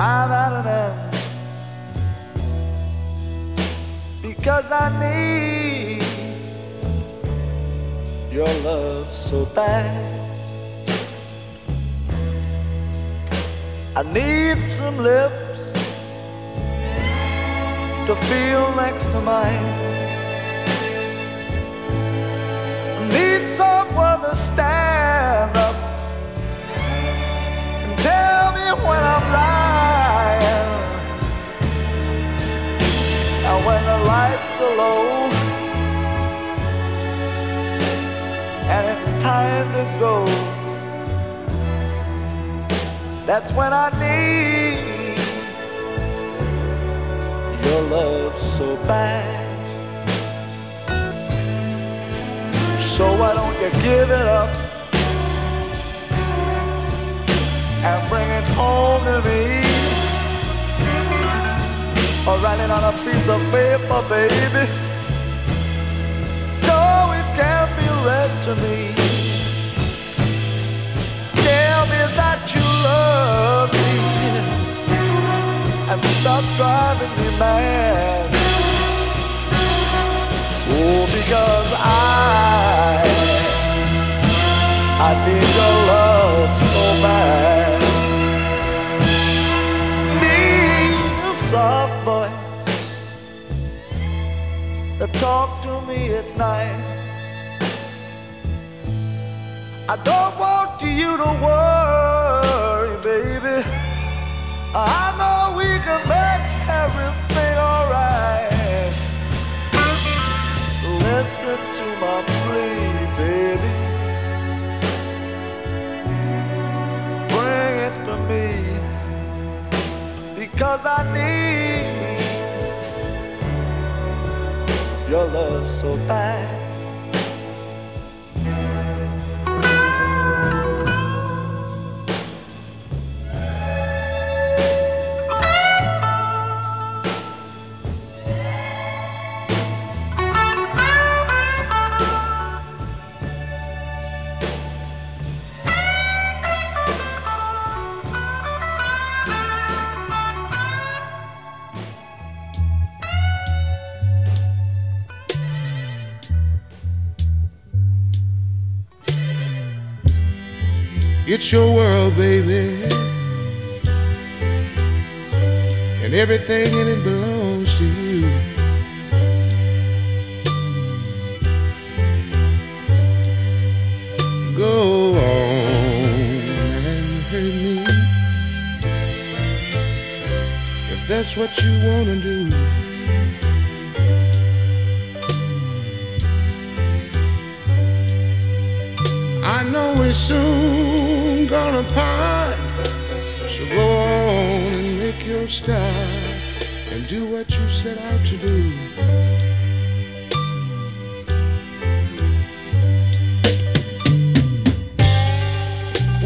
I'm at an end. because I need your love so bad. I need some lips to feel next to mine. I need someone to stand up are low and it's time to go, that's when I need your love so bad. So why don't you give it up and bring it home to me? Or writing on a piece of paper, baby, so it can be read to me. Tell me that you love me and stop driving me mad. Oh, because I, I need your love so bad. Need a talk to me at night. I don't want you to worry, baby. I know we can make everything alright. Listen to my plea, baby. Bring it to me because I need your love so bad. It's your world, baby. And everything in it belongs to you. Go on and hurt me. If that's what you want to do. I know we're soon your start and do what you set out to do.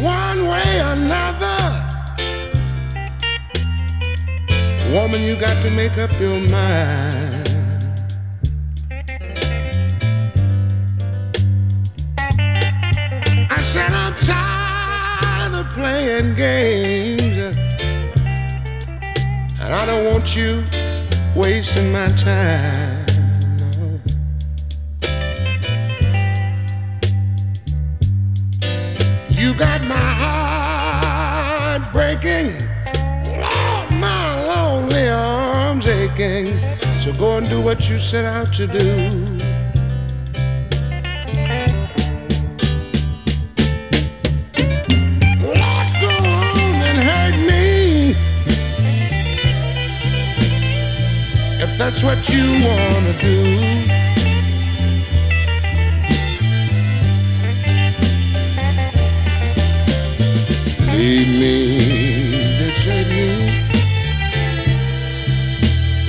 One way or another, woman, you got to make up your mind. I said I'm tired of playing games. Want you wasting my time. You got my heart breaking. Lord, my lonely arms aching. So go and do what you set out to do. That's what you wanna do. Leave me, desert me.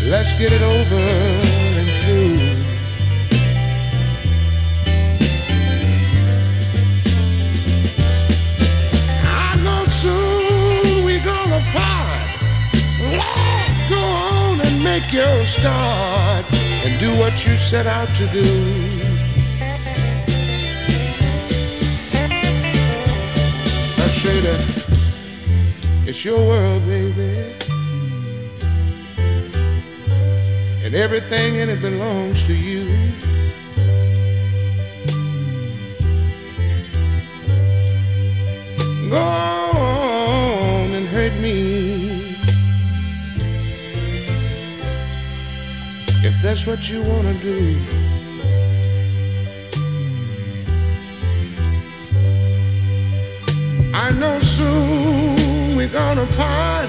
Let's get it over your start and do what you set out to do. Now, Shada, it's your world, baby. And everything in it belongs to you. Go that's what you want to do. Hmm. I know soon we're gonna part.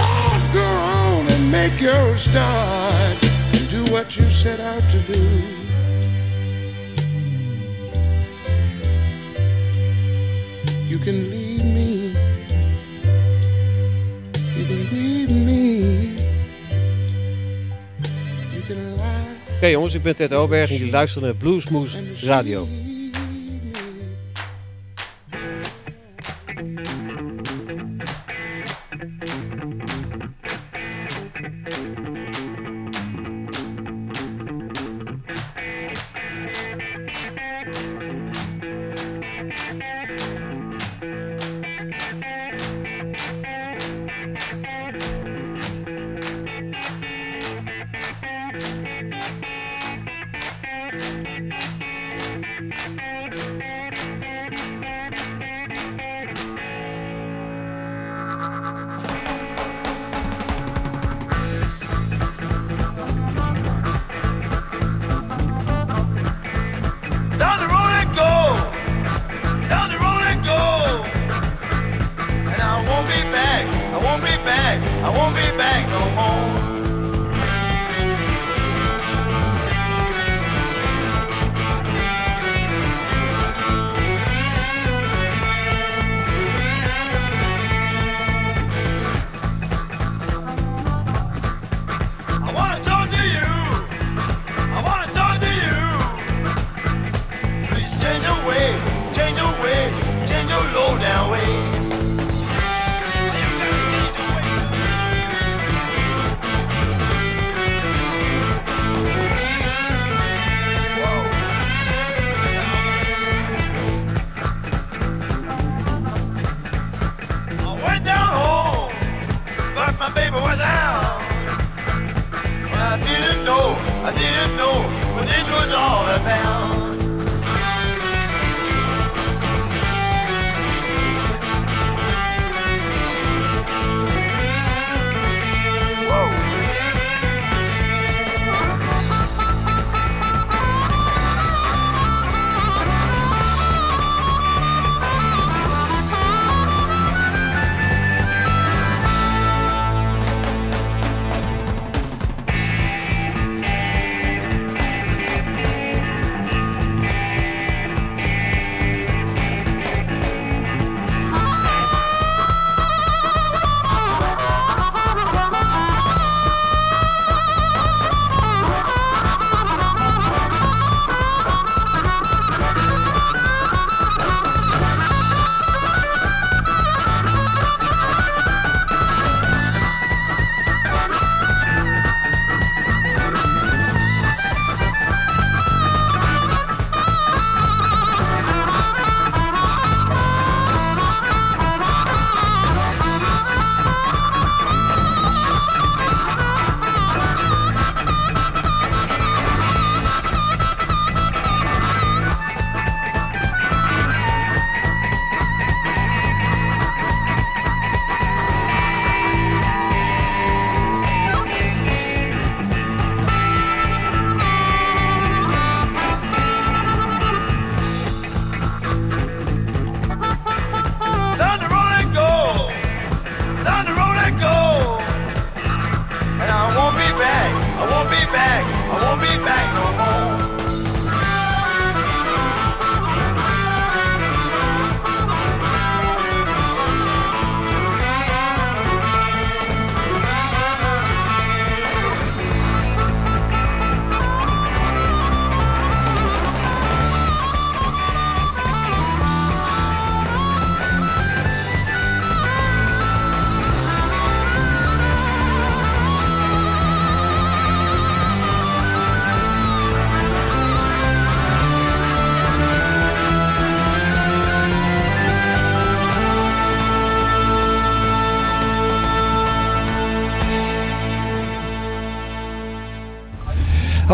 Lord, go on and make your start and do what you set out to do. You can Oké jongens, ik ben Ted Oberg en jullie luisteren naar Bluesmoose Radio.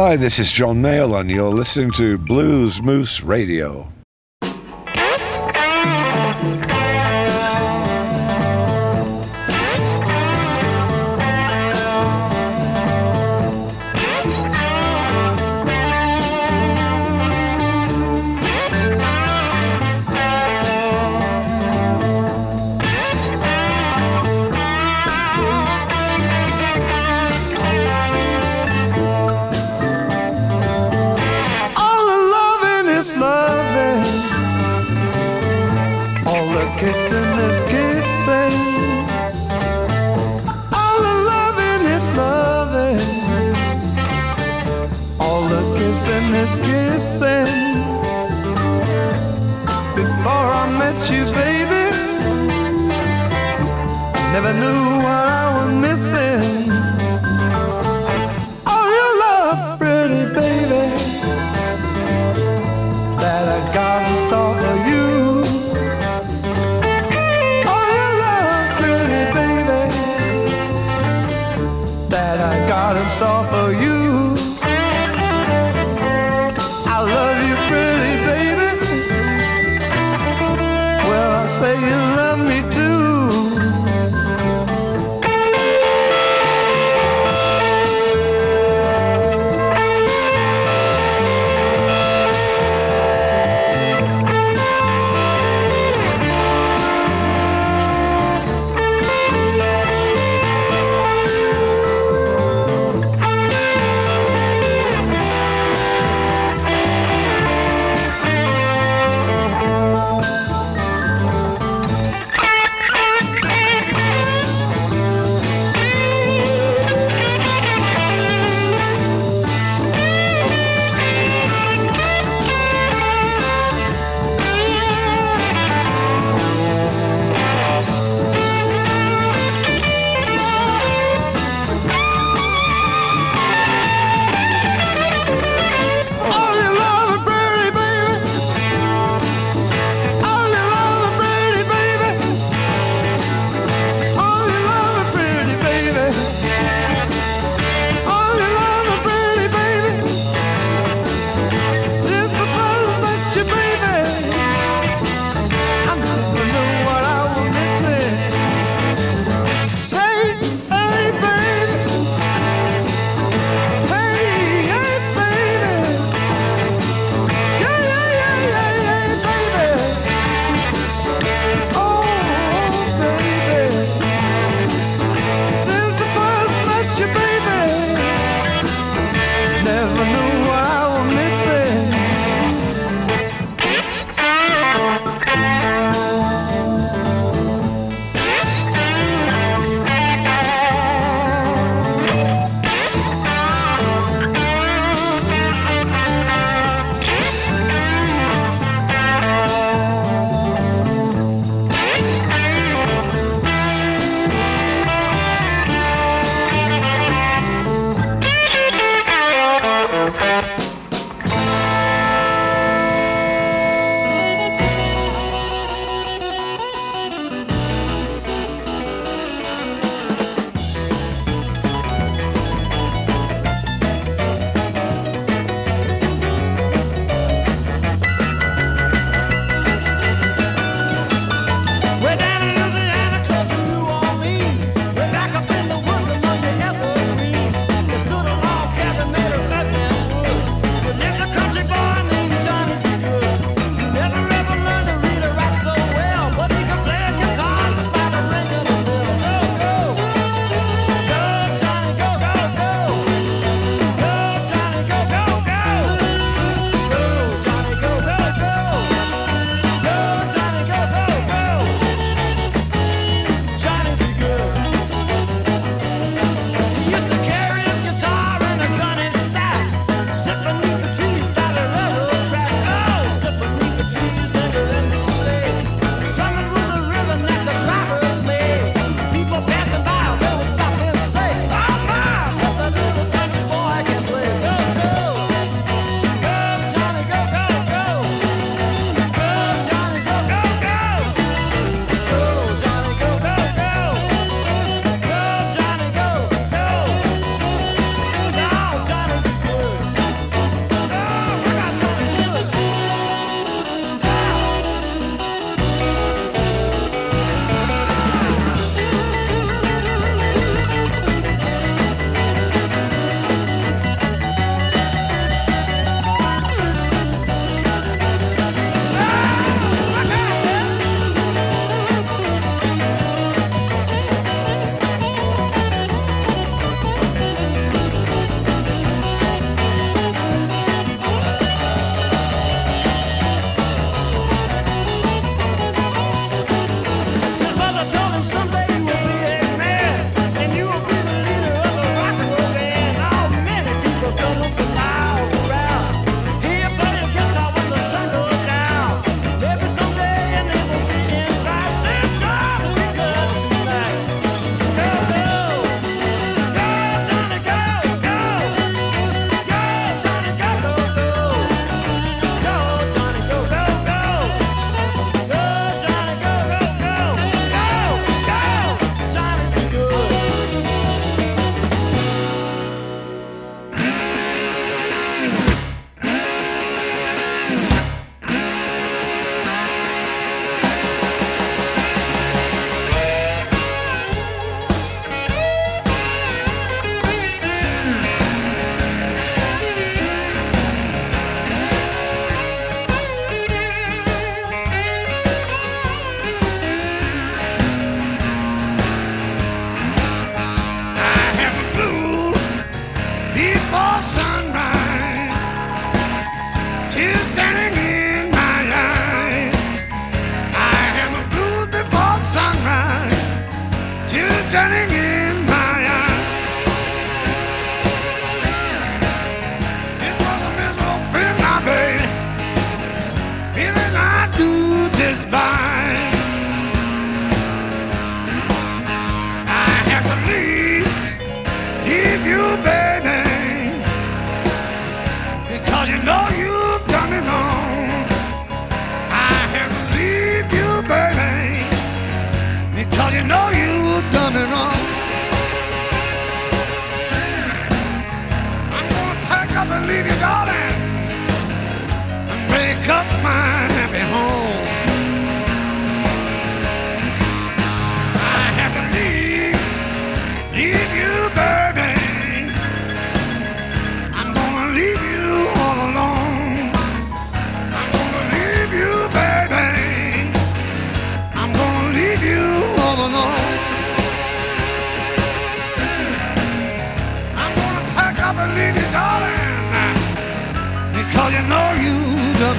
Hi, this is John Mayall, and you're listening to Blues Moose Radio.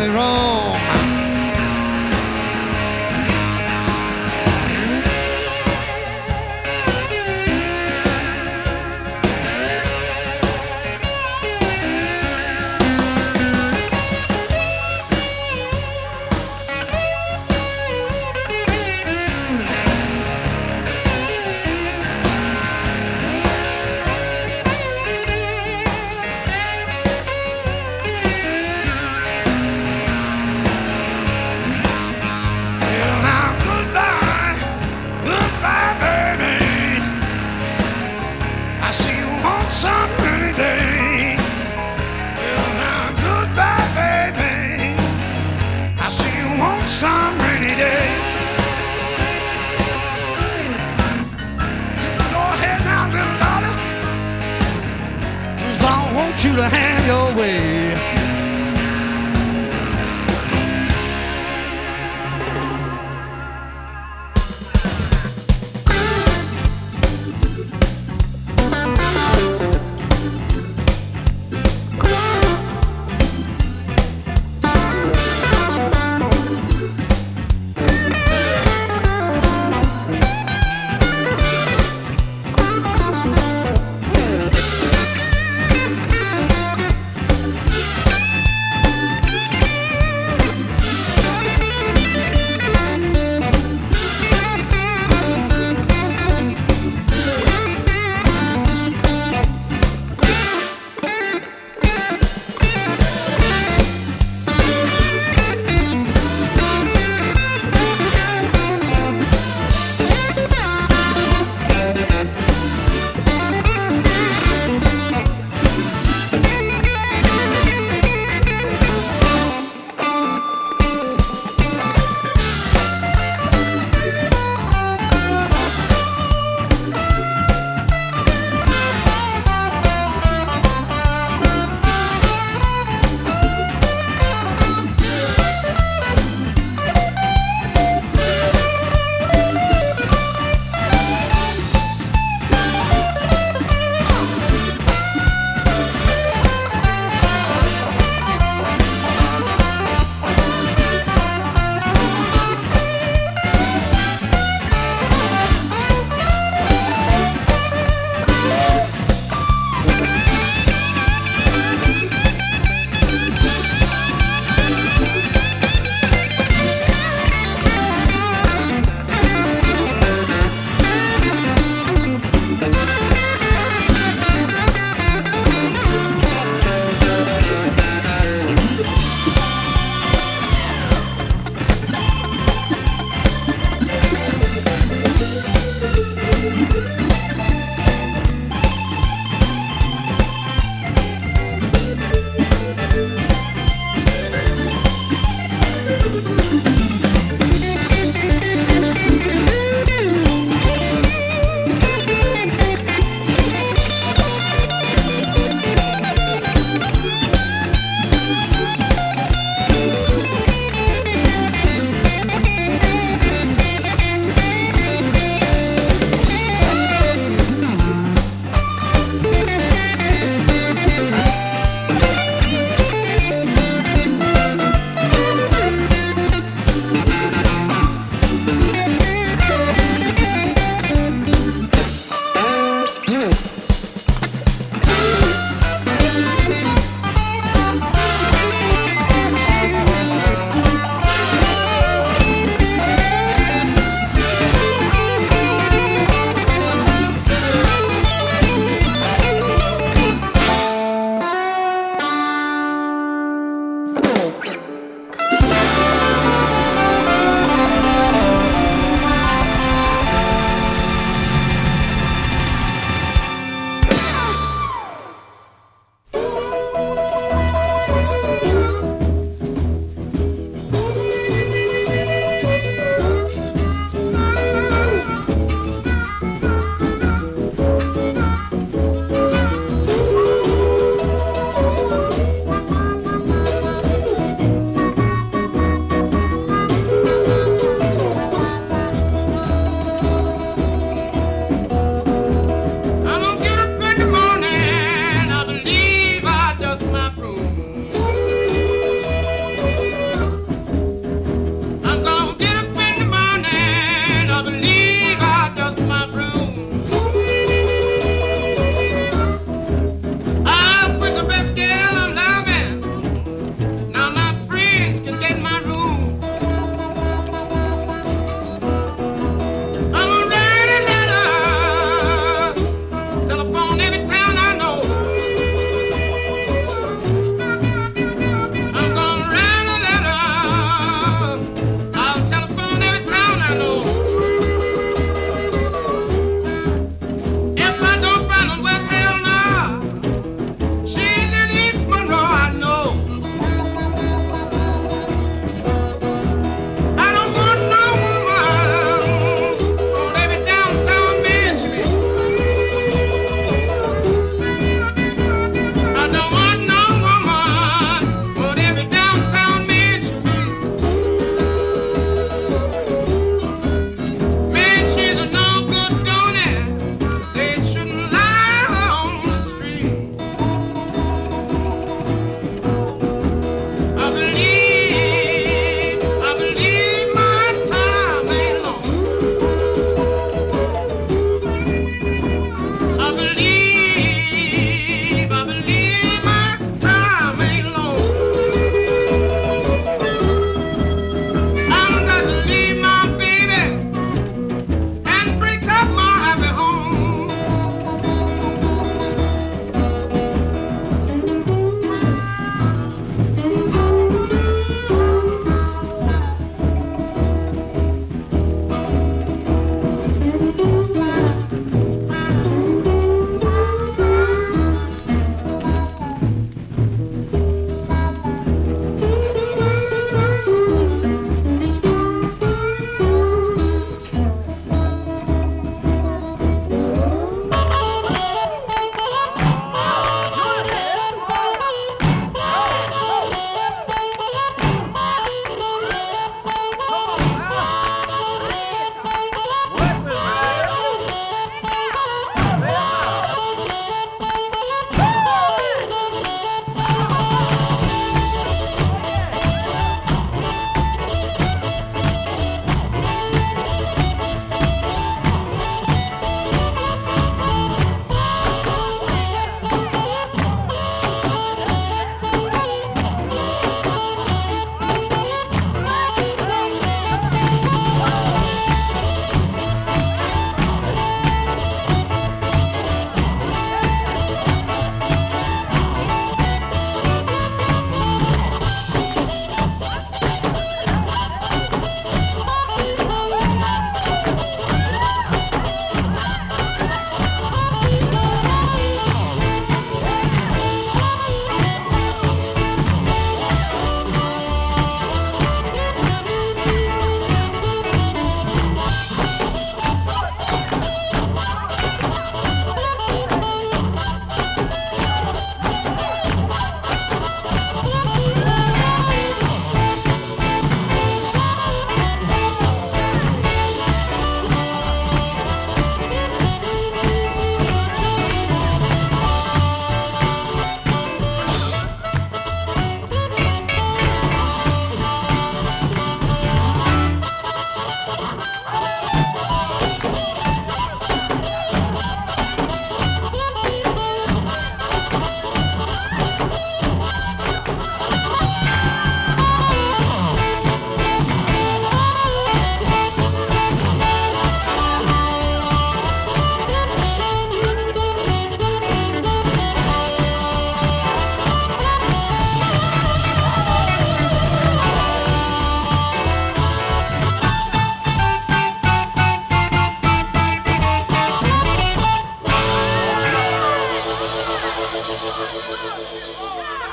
Done me you to have your way.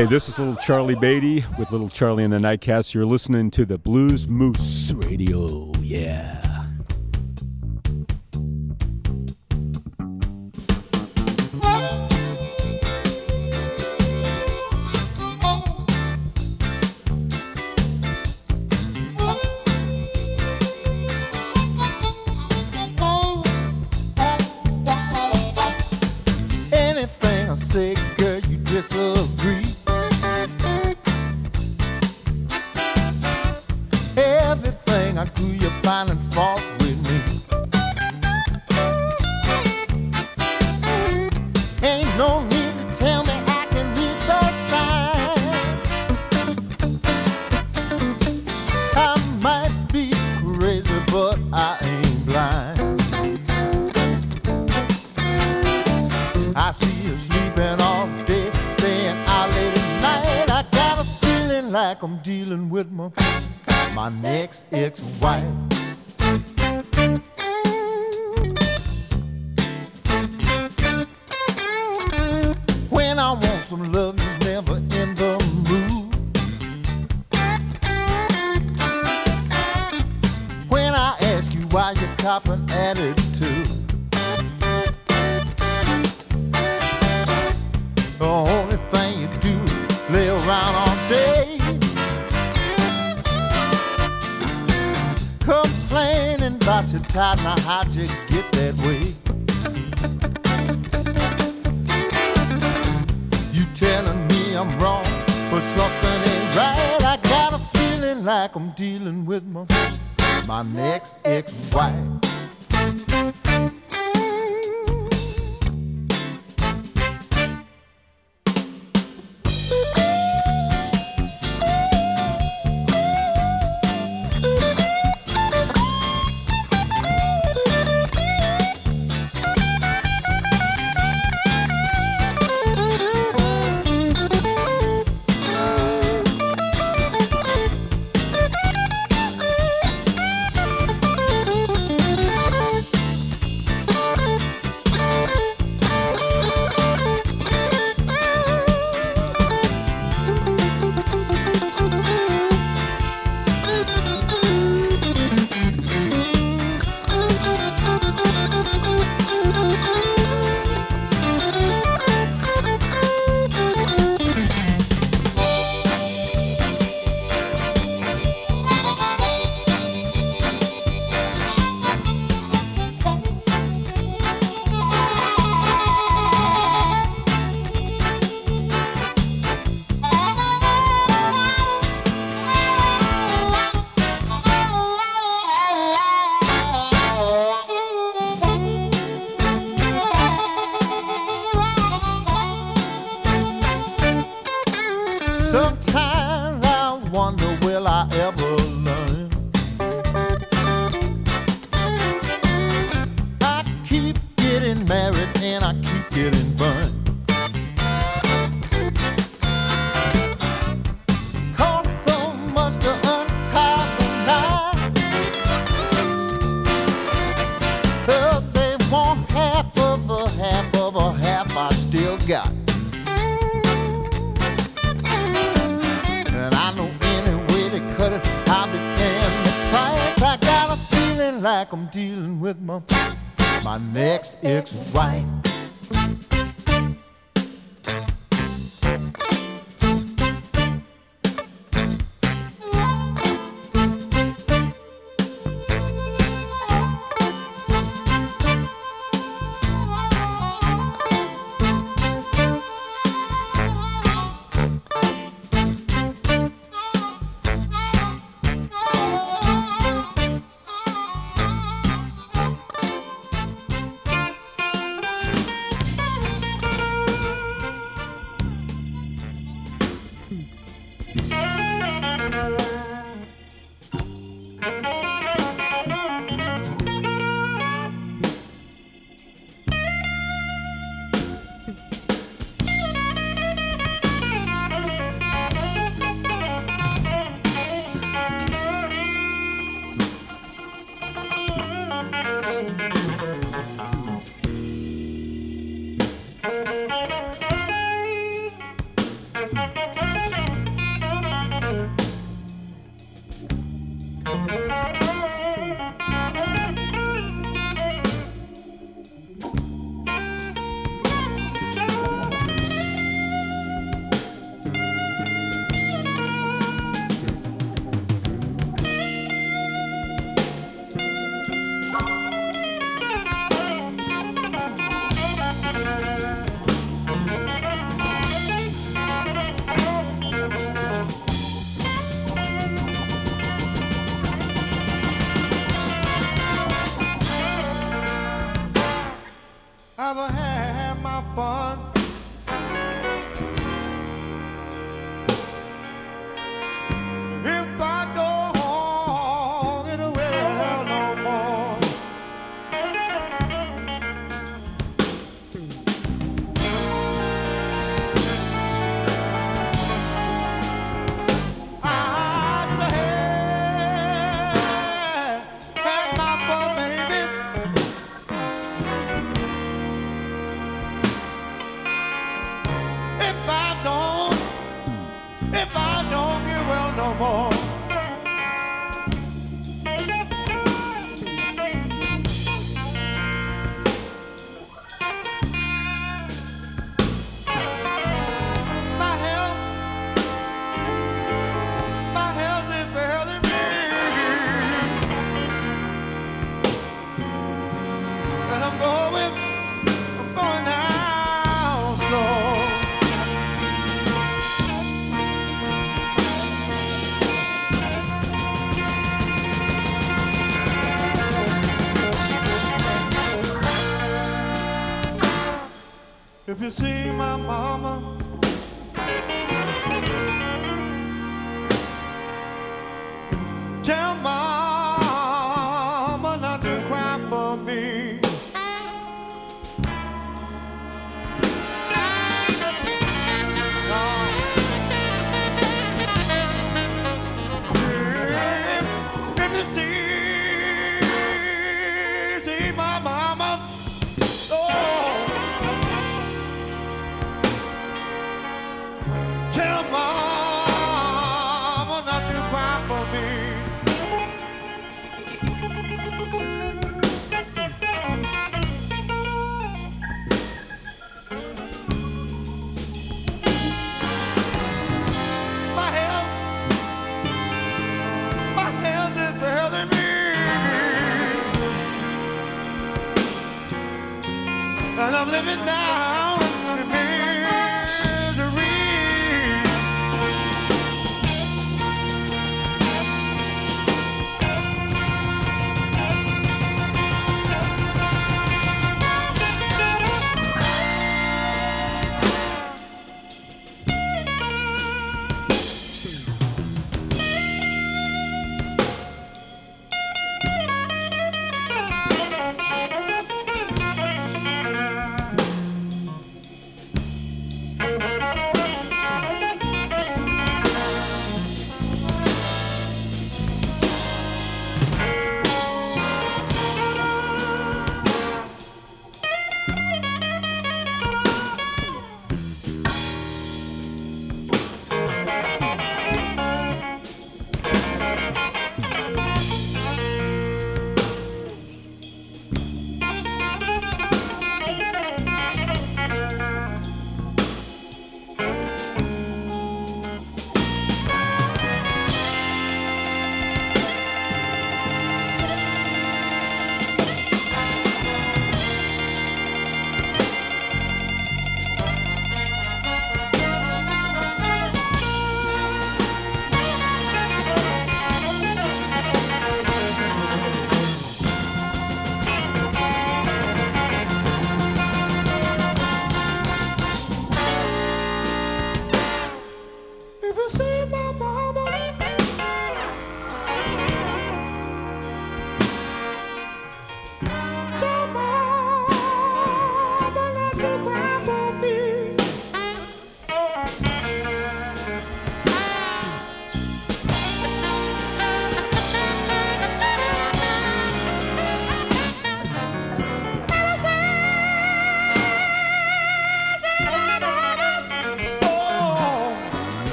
Hey, this is little Charlie Baty with little Charlie and the Nightcats. You're listening to the Blues Moose Radio. Yeah.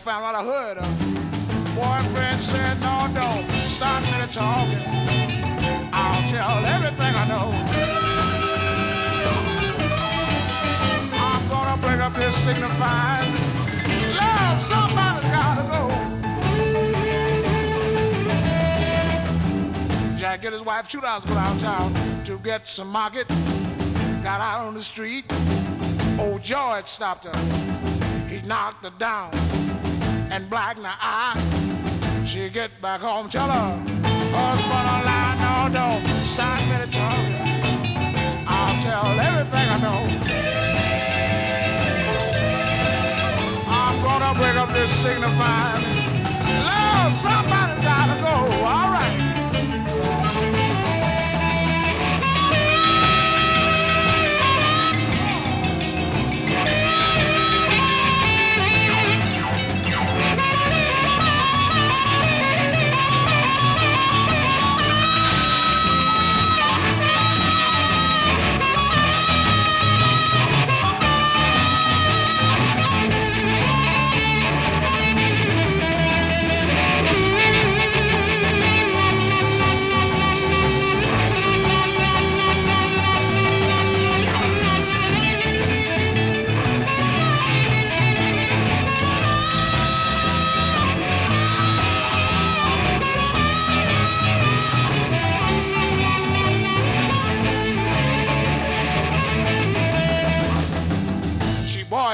Fannie what I heard. Her boyfriend said, no, don't start me talking. I'll tell everything I know. I'm gonna break up this signifying. Love, somebody's gotta go. Jack get his wife two dollars go downtown to get some market. Got out on the street. Old George stopped her. He knocked her down and blacked her eye. She get back home, tell her husband a lie. No, don't start me to talk. I'll tell everything I know. I'm gonna break up this signifying. Love, somebody's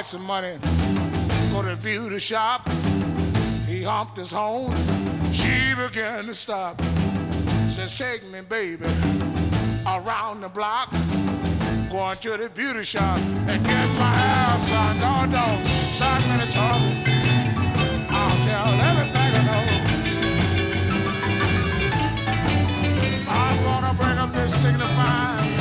got some money, go to the beauty shop. He humped his horn, she began to stop. Says, take me, baby, around the block. Going to the beauty shop and get my ass on oh, No, don't. Son, I'm in. I'll tell everything I know. I'm gonna break up this signifying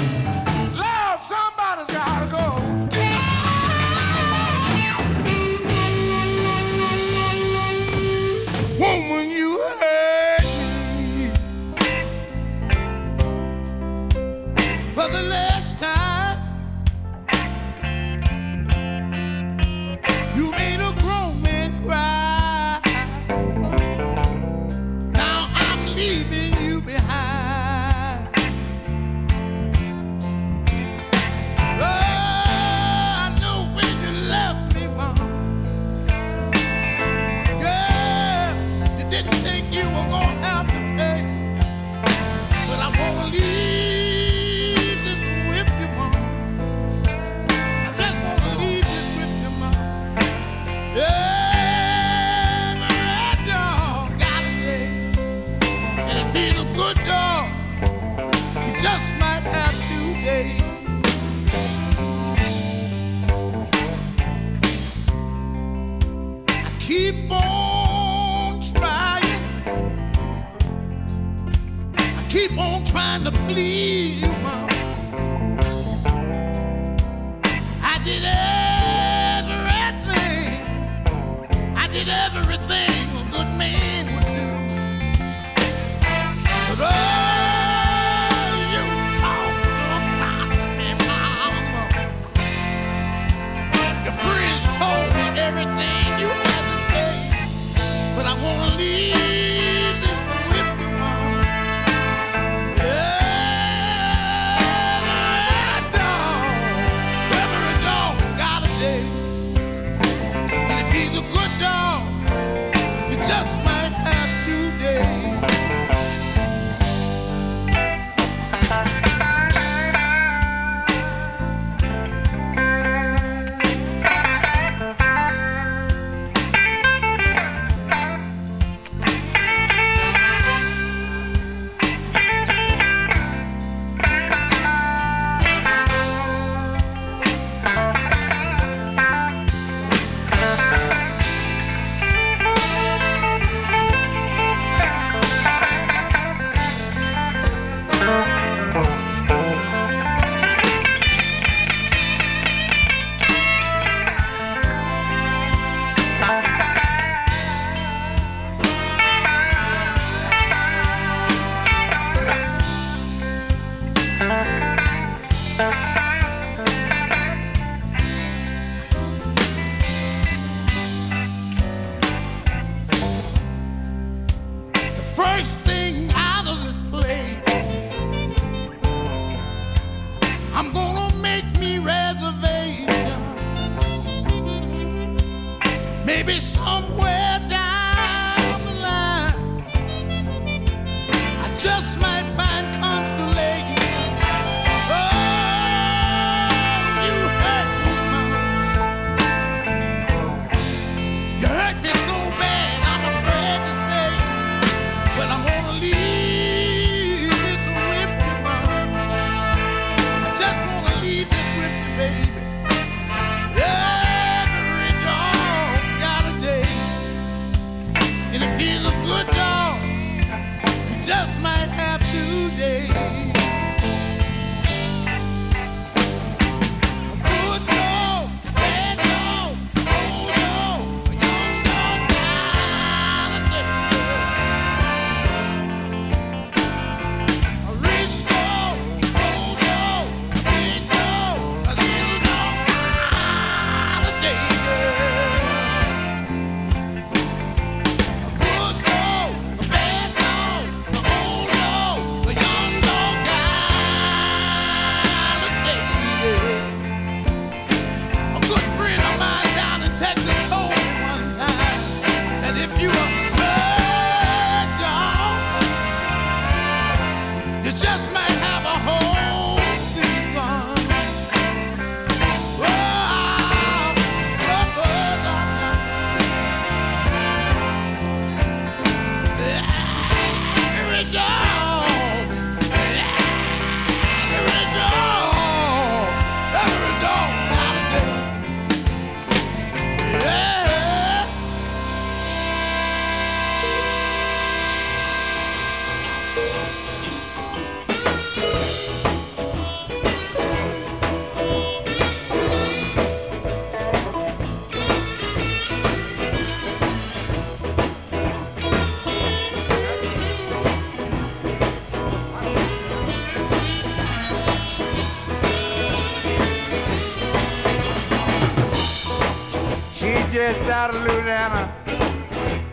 out of Louisiana.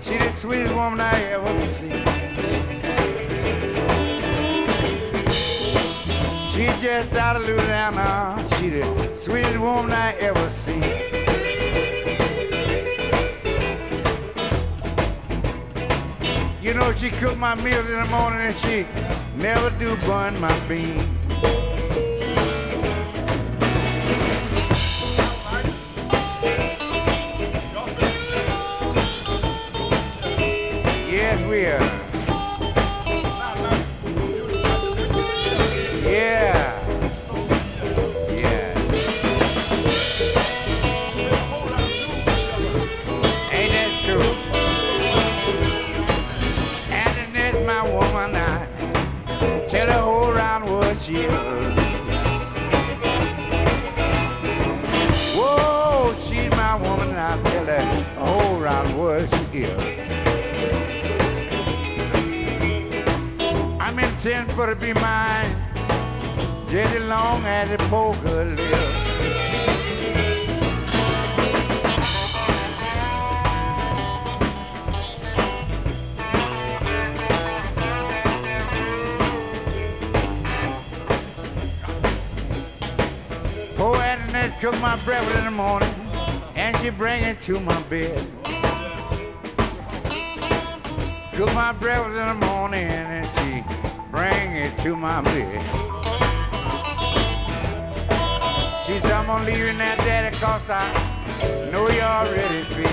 She the sweetest woman I ever seen. She just out of Louisiana. She the sweetest woman I ever seen. You know she cook my meals in the morning and she never do burn my beans. Bed. Cook my breakfast in the morning, and she bring it to my bed. She said, I'm gonna leave you that daddy, cause I know you already fed.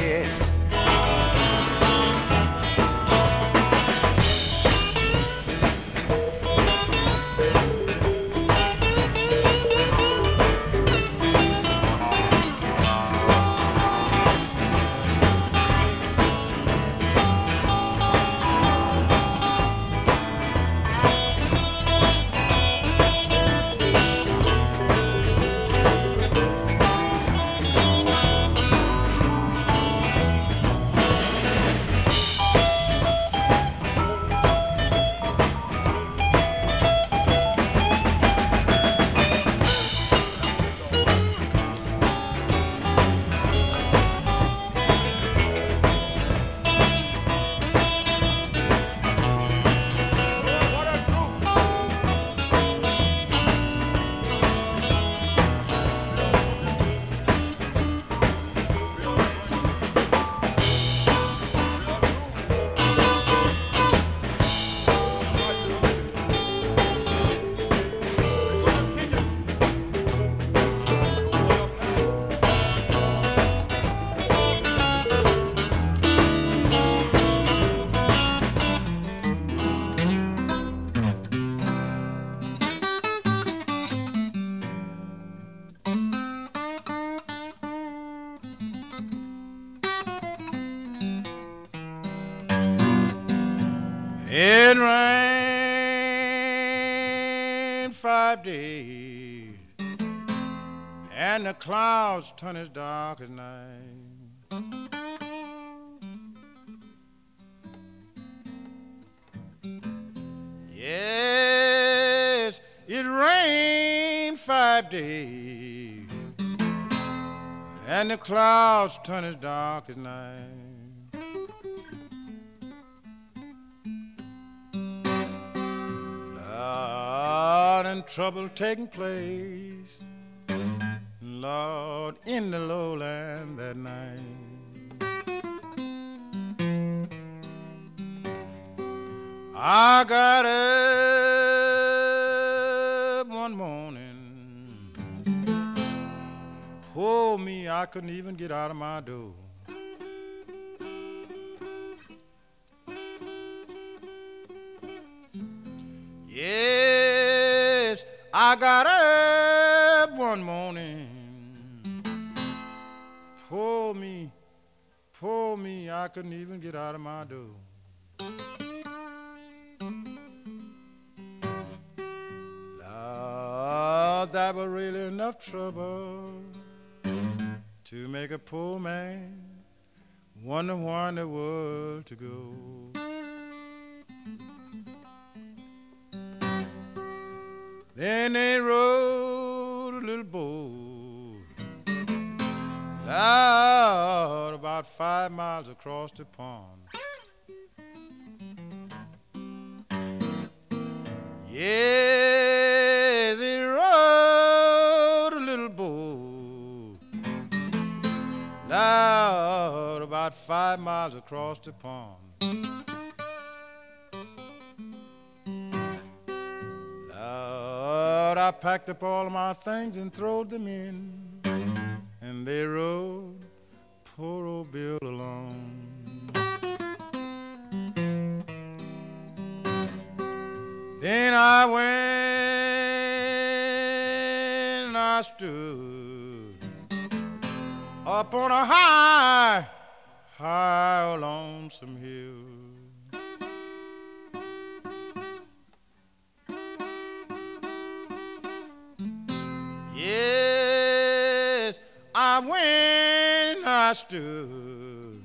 Five and the clouds turn as dark as night. Yes, it rained five days, and the clouds turn as dark as night. Lord, and trouble taking place, Lord, in the lowland that night. I got up one morning, oh me, I couldn't even get out of my door. I got up one morning. Poor me, poor me, I couldn't even get out of my door. Lord, that was really enough trouble to make a poor man wonder why in the world to go. Then they rowed a little boat out about five miles across the pond. Yeah, they rode a little boat loud about five miles across the pond. Packed up all my things and throwed them in, and they rode poor old Bill along. Then I went and I stood up on a high, high lonesome hill. Yes, I went, I stood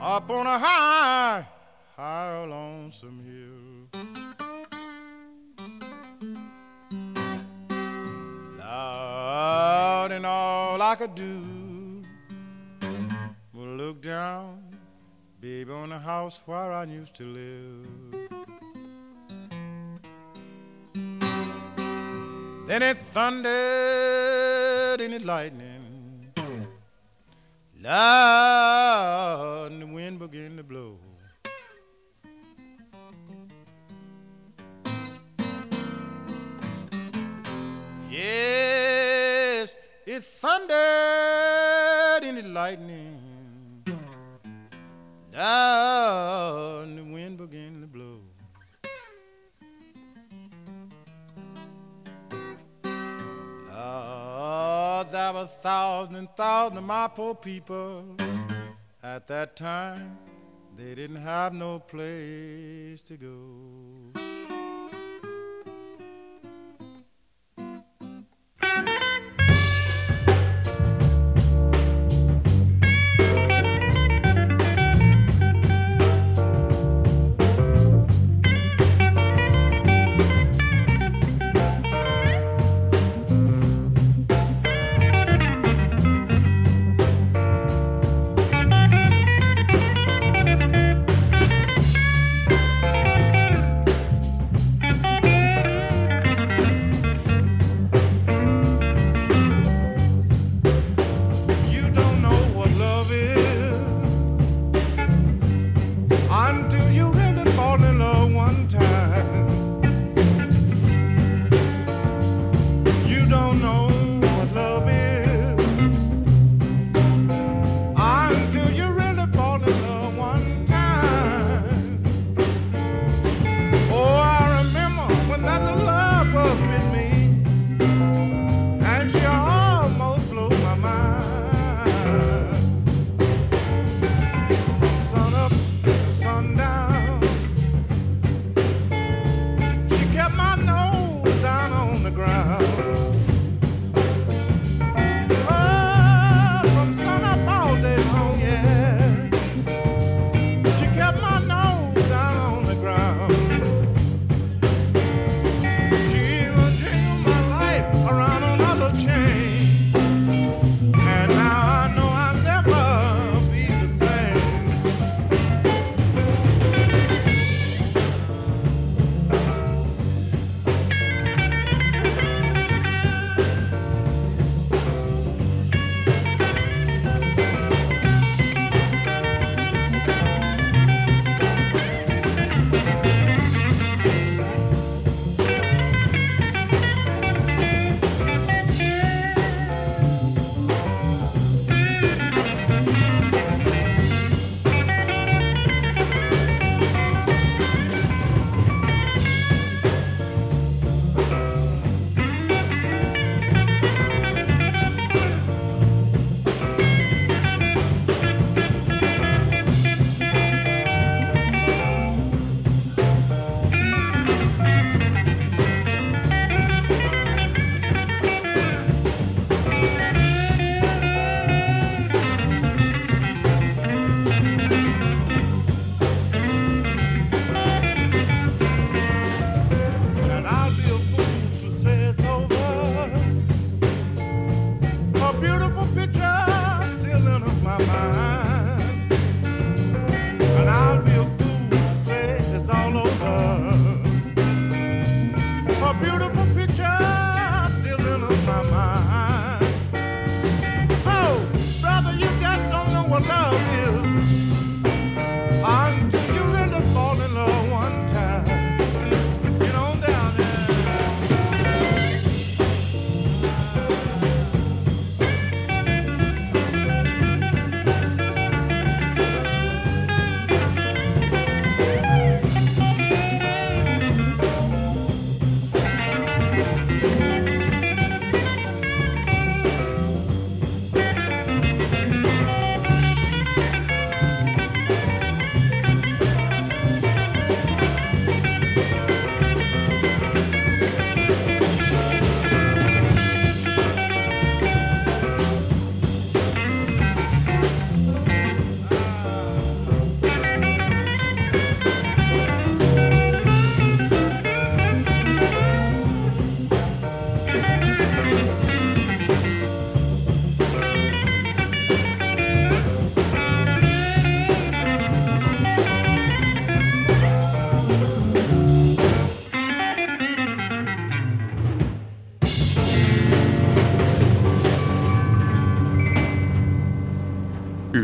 up on a high, high lonesome hill. Loud and all I could do was look down, baby, on the house where I used to live. Then it thundered and it lightning. Loud and the wind began to blow. Yes, it thundered and it lightning. Loud There were thousands and thousands of my poor people. At that time, they didn't have no place to go.